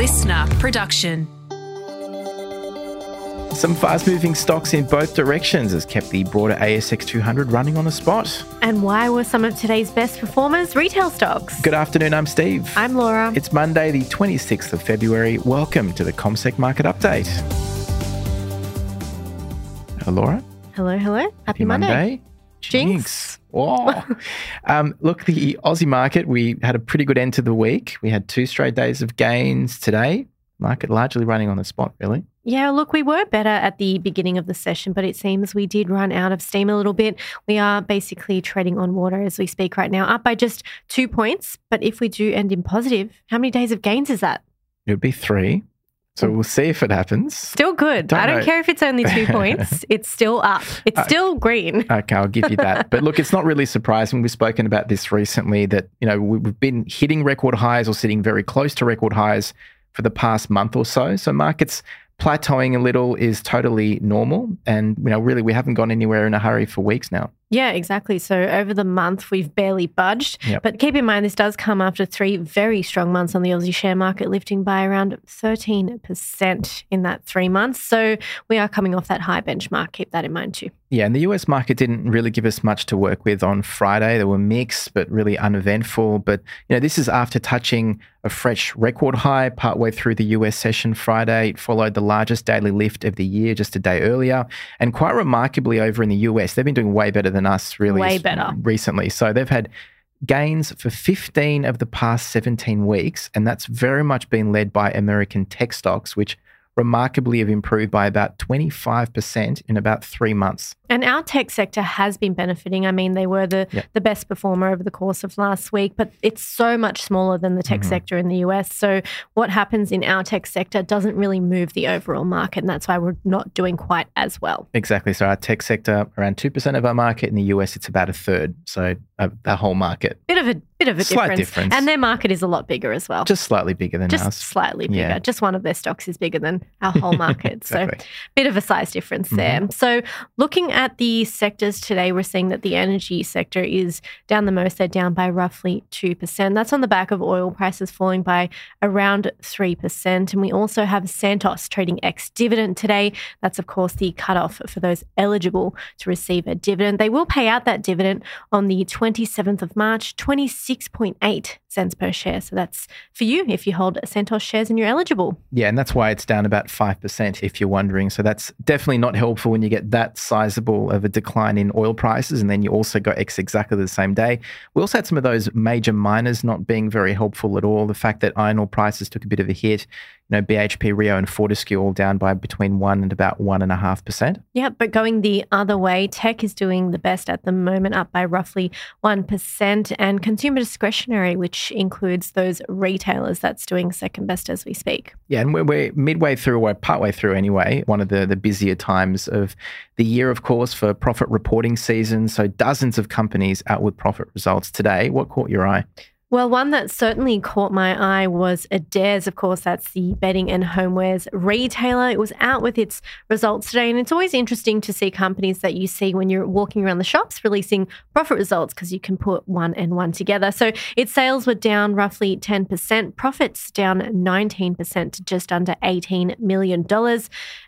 listener production. Some fast moving stocks in both directions has kept the broader ASX 200 running on the spot. And why were some of today's best performers retail stocks? Good afternoon, I'm Steve. I'm Laura. It's Monday, the 26th of February. Welcome to the ComSec Market Update. Hello, Laura. Hello, hello. Happy, Monday. Jinx. Oh. um, look, the Aussie market, we had a pretty good end to the week. We had two straight days of gains today. Market largely running on the spot, really. Yeah, look, we were better at the beginning of the session, but it seems we did run out of steam a little bit. We are basically treading on water as we speak right now, up by just two points. But if we do end in positive, how many days of gains is that? It would be three. So we'll see if it happens. Still good. Don't I don't know. care if it's only two points. It's still up. It's Uh, still green. Okay, I'll give you that. But look, it's not really surprising. We've spoken about this recently that, you know, we- we've been hitting record highs or sitting very close to record highs for the past month or so. So markets plateauing a little is totally normal. And, you know, really, we haven't gone anywhere in a hurry for weeks now. Yeah, exactly. So over the month, we've barely budged. Yep. But keep in mind, this does come after three very strong months on the Aussie share market, lifting by around 13% in that three months. So we are coming off that high benchmark. Keep that in mind too. Yeah, and the US market didn't really give us much to work with on Friday. They were mixed, but really uneventful. But, you know, this is after touching a fresh record high partway through the US session Friday. It followed the largest daily lift of the year just a day earlier. And quite remarkably, over in the US, they've been doing way better than us, really. Way better. Recently. So they've had gains for 15 of the past 17 weeks. And that's very much been led by American tech stocks, which remarkably have improved by about 25% in about three months. And our tech sector has been benefiting. I mean, they were the, Yep. the best performer over the course of last week, but it's so much smaller than the tech Mhm. sector in the US. So what happens in our tech sector doesn't really move the overall market. And that's why we're not doing quite as well. Exactly. So our tech sector, around 2% of our market. In the US, it's about a third. So uh, the whole market, Bit of a bit of a Slight difference. difference. And their market is a lot bigger as well. just slightly bigger than just ours. slightly bigger. Yeah. Just one of their stocks is bigger than our whole market. Exactly. So, bit of a size difference there. Mm-hmm. So, looking at the sectors today, we're seeing that the energy sector is down the most. They're down by roughly 2%. That's on the back of oil prices falling by around 3%. And we also have Santos trading ex dividend today. That's, of course, the cutoff for those eligible to receive a dividend. They will pay out that dividend on the 27th of March, 26.8 cents per share. So that's for you if you hold Santos shares and you're eligible. Yeah, and that's why it's down about 5%, if you're wondering. So that's definitely not helpful when you get that sizable of a decline in oil prices. And then you also got X exactly the same day. We also had some of those major miners not being very helpful at all. The fact that iron ore prices took a bit of a hit, you know, BHP, Rio, and Fortescue all down by between 1 and about 1.5%. Yeah, but going the other way, tech is doing the best at the moment, up by roughly 1%, and consumer discretionary, which includes those retailers, that's doing second best as we speak. Yeah, and we're, we're midway through, or partway through anyway, one of the, the busier times of the year, of course, for profit reporting season. So dozens of companies out with profit results today. What caught your eye? Well, one that certainly caught my eye was Adairs. Of course, that's the bedding and homewares retailer. It was out with its results today. And it's always interesting to see companies that you see when you're walking around the shops releasing profit results because you can put one and one together. So its sales were down roughly 10%, profits down 19% to just under $18 million.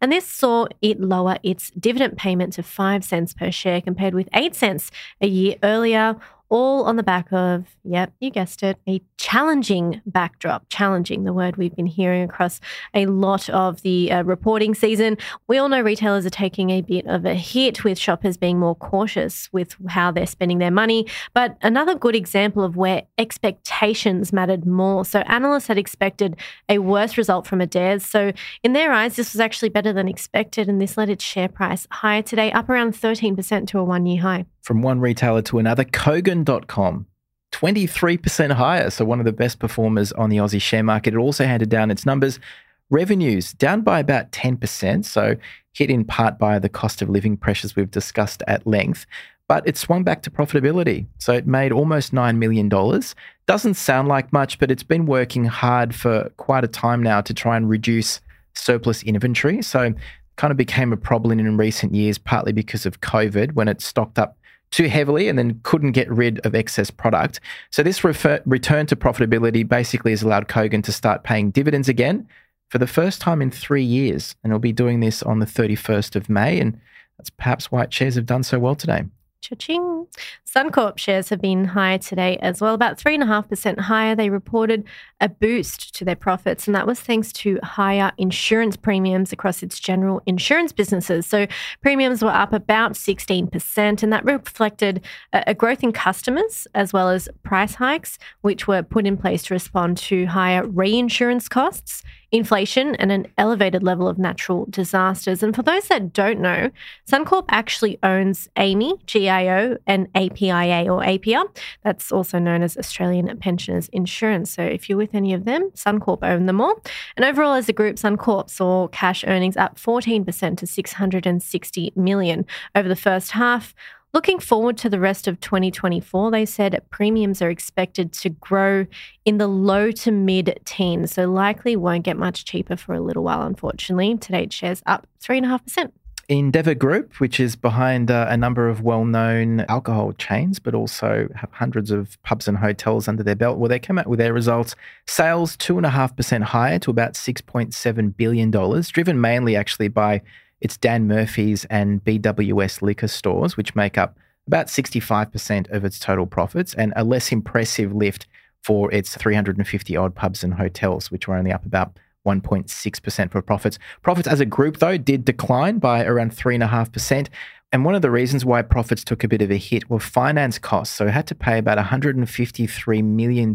And this saw it lower its dividend payment to 5 cents per share compared with 8 cents a year earlier all on the back of, yep, you guessed it, a challenging backdrop. Challenging, the word we've been hearing across a lot of the uh, reporting season. We all know retailers are taking a bit of a hit with shoppers being more cautious with how they're spending their money. But another good example of where expectations mattered more. So analysts had expected a worse result from Adairs. So in their eyes, this was actually better than expected, and this led its share price higher today, up around 13% to a one year high. From one retailer to another, Kogan.com. 23% higher. So, one of the best performers on the Aussie share market. It also handed down its numbers. Revenues down by about 10%. So, hit in part by the cost of living pressures we've discussed at length. But it swung back to profitability. So, it made almost $9 million. Doesn't sound like much, but it's been working hard for quite a time now to try and reduce surplus inventory. So, kind of became a problem in recent years, partly because of COVID when it stocked up too heavily and then couldn't get rid of excess product. So this refer- return to profitability basically has allowed Kogan to start paying dividends again for the first time in three years. And it'll be doing this on the 31st of May. And that's perhaps why shares have done so well today. Cha-ching. Suncorp shares have been higher today as well, about 3.5% higher. They reported a boost to their profits, and that was thanks to higher insurance premiums across its general insurance businesses. So premiums were up about 16%, and that reflected a growth in customers as well as price hikes, which were put in place to respond to higher reinsurance costs inflation, and an elevated level of natural disasters. And for those that don't know, Suncorp actually owns AAMI, GIO, and APIA or APR. That's also known as Australian Pensioners Insurance. So if you're with any of them, Suncorp own them all. And overall, as a group, Suncorp saw cash earnings up 14% to 660 million over the first half. Looking forward to the rest of 2024, they said premiums are expected to grow in the low to mid teens, so likely won't get much cheaper for a little while, unfortunately. Today's shares up 3.5%. Endeavour Group, which is behind uh, a number of well known alcohol chains, but also have hundreds of pubs and hotels under their belt. Well, they came out with their results. Sales 2.5% higher to about $6.7 billion, driven mainly actually by it's Dan Murphy's and BWS liquor stores, which make up about 65% of its total profits, and a less impressive lift for its 350 odd pubs and hotels, which were only up about 1.6% for profits. Profits as a group, though, did decline by around 3.5%. And one of the reasons why profits took a bit of a hit were finance costs. So had to pay about $153 million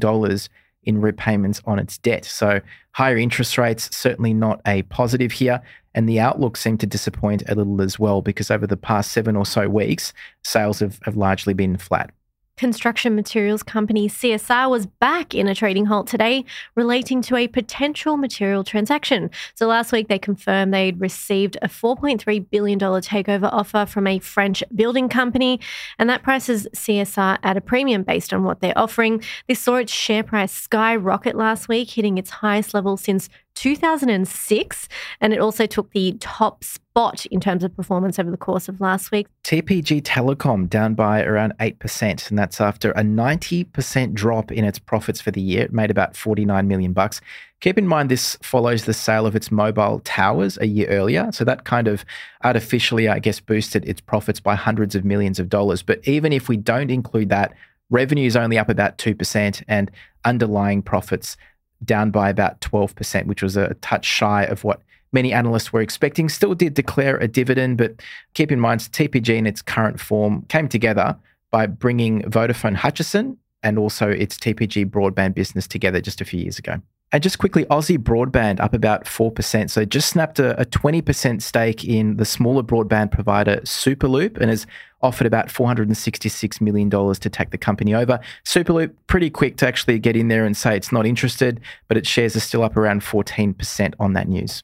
in repayments on its debt. So higher interest rates, certainly not a positive here. And the outlook seemed to disappoint a little as well because over the past seven or so weeks, sales have, have largely been flat. Construction materials company CSR was back in a trading halt today relating to a potential material transaction. So last week they confirmed they'd received a $4.3 billion takeover offer from a French building company, and that prices CSR at a premium based on what they're offering. This saw its share price skyrocket last week, hitting its highest level since 2006, and it also took the top spot in terms of performance over the course of last week. TPG Telecom down by around 8%, and that's after a 90% drop in its profits for the year. It made about 49 million bucks. Keep in mind this follows the sale of its mobile towers a year earlier, so that kind of artificially, I guess, boosted its profits by hundreds of millions of dollars. But even if we don't include that, revenue is only up about 2% and underlying profits down by about 12%, which was a touch shy of what many analysts were expecting. Still did declare a dividend, but keep in mind, TPG in its current form came together by bringing Vodafone Hutchison and also its TPG broadband business together just a few years ago. And just quickly, Aussie Broadband up about 4%. So just snapped a, a 20% stake in the smaller broadband provider Superloop and has offered about $466 million to take the company over. Superloop, pretty quick to actually get in there and say it's not interested, but its shares are still up around 14% on that news.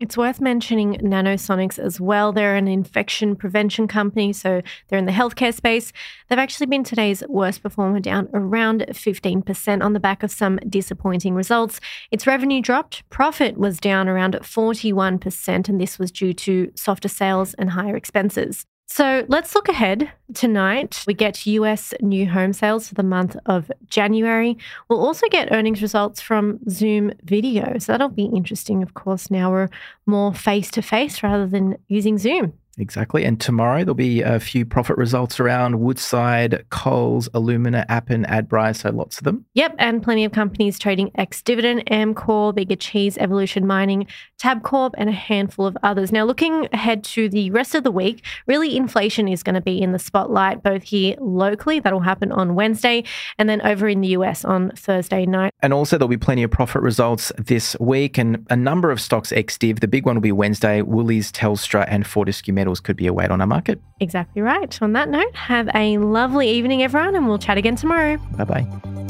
It's worth mentioning Nanosonics as well. They're an infection prevention company, so they're in the healthcare space. They've actually been today's worst performer, down around 15% on the back of some disappointing results. Its revenue dropped, profit was down around 41%, and this was due to softer sales and higher expenses. So let's look ahead. Tonight, we get US new home sales for the month of January. We'll also get earnings results from Zoom video. So that'll be interesting, of course. Now we're more face to face rather than using Zoom. Exactly. And tomorrow there'll be a few profit results around Woodside, Coles, Alumina, Appen, Adbri, so lots of them. Yep, and plenty of companies trading ex-dividend, Amcor, Bega Cheese, Evolution Mining, Tabcorp, and a handful of others. Now, looking ahead to the rest of the week, really inflation is going to be in the spotlight, both here locally, that'll happen on Wednesday, and then over in the US on Thursday night. And also there'll be plenty of profit results this week, and a number of stocks ex-div. The big one will be Wednesday, Woolies, Telstra, and Fortescue Metals could be a weight on our market. Exactly right. On that note, have a lovely evening, everyone, and we'll chat again tomorrow. Bye bye.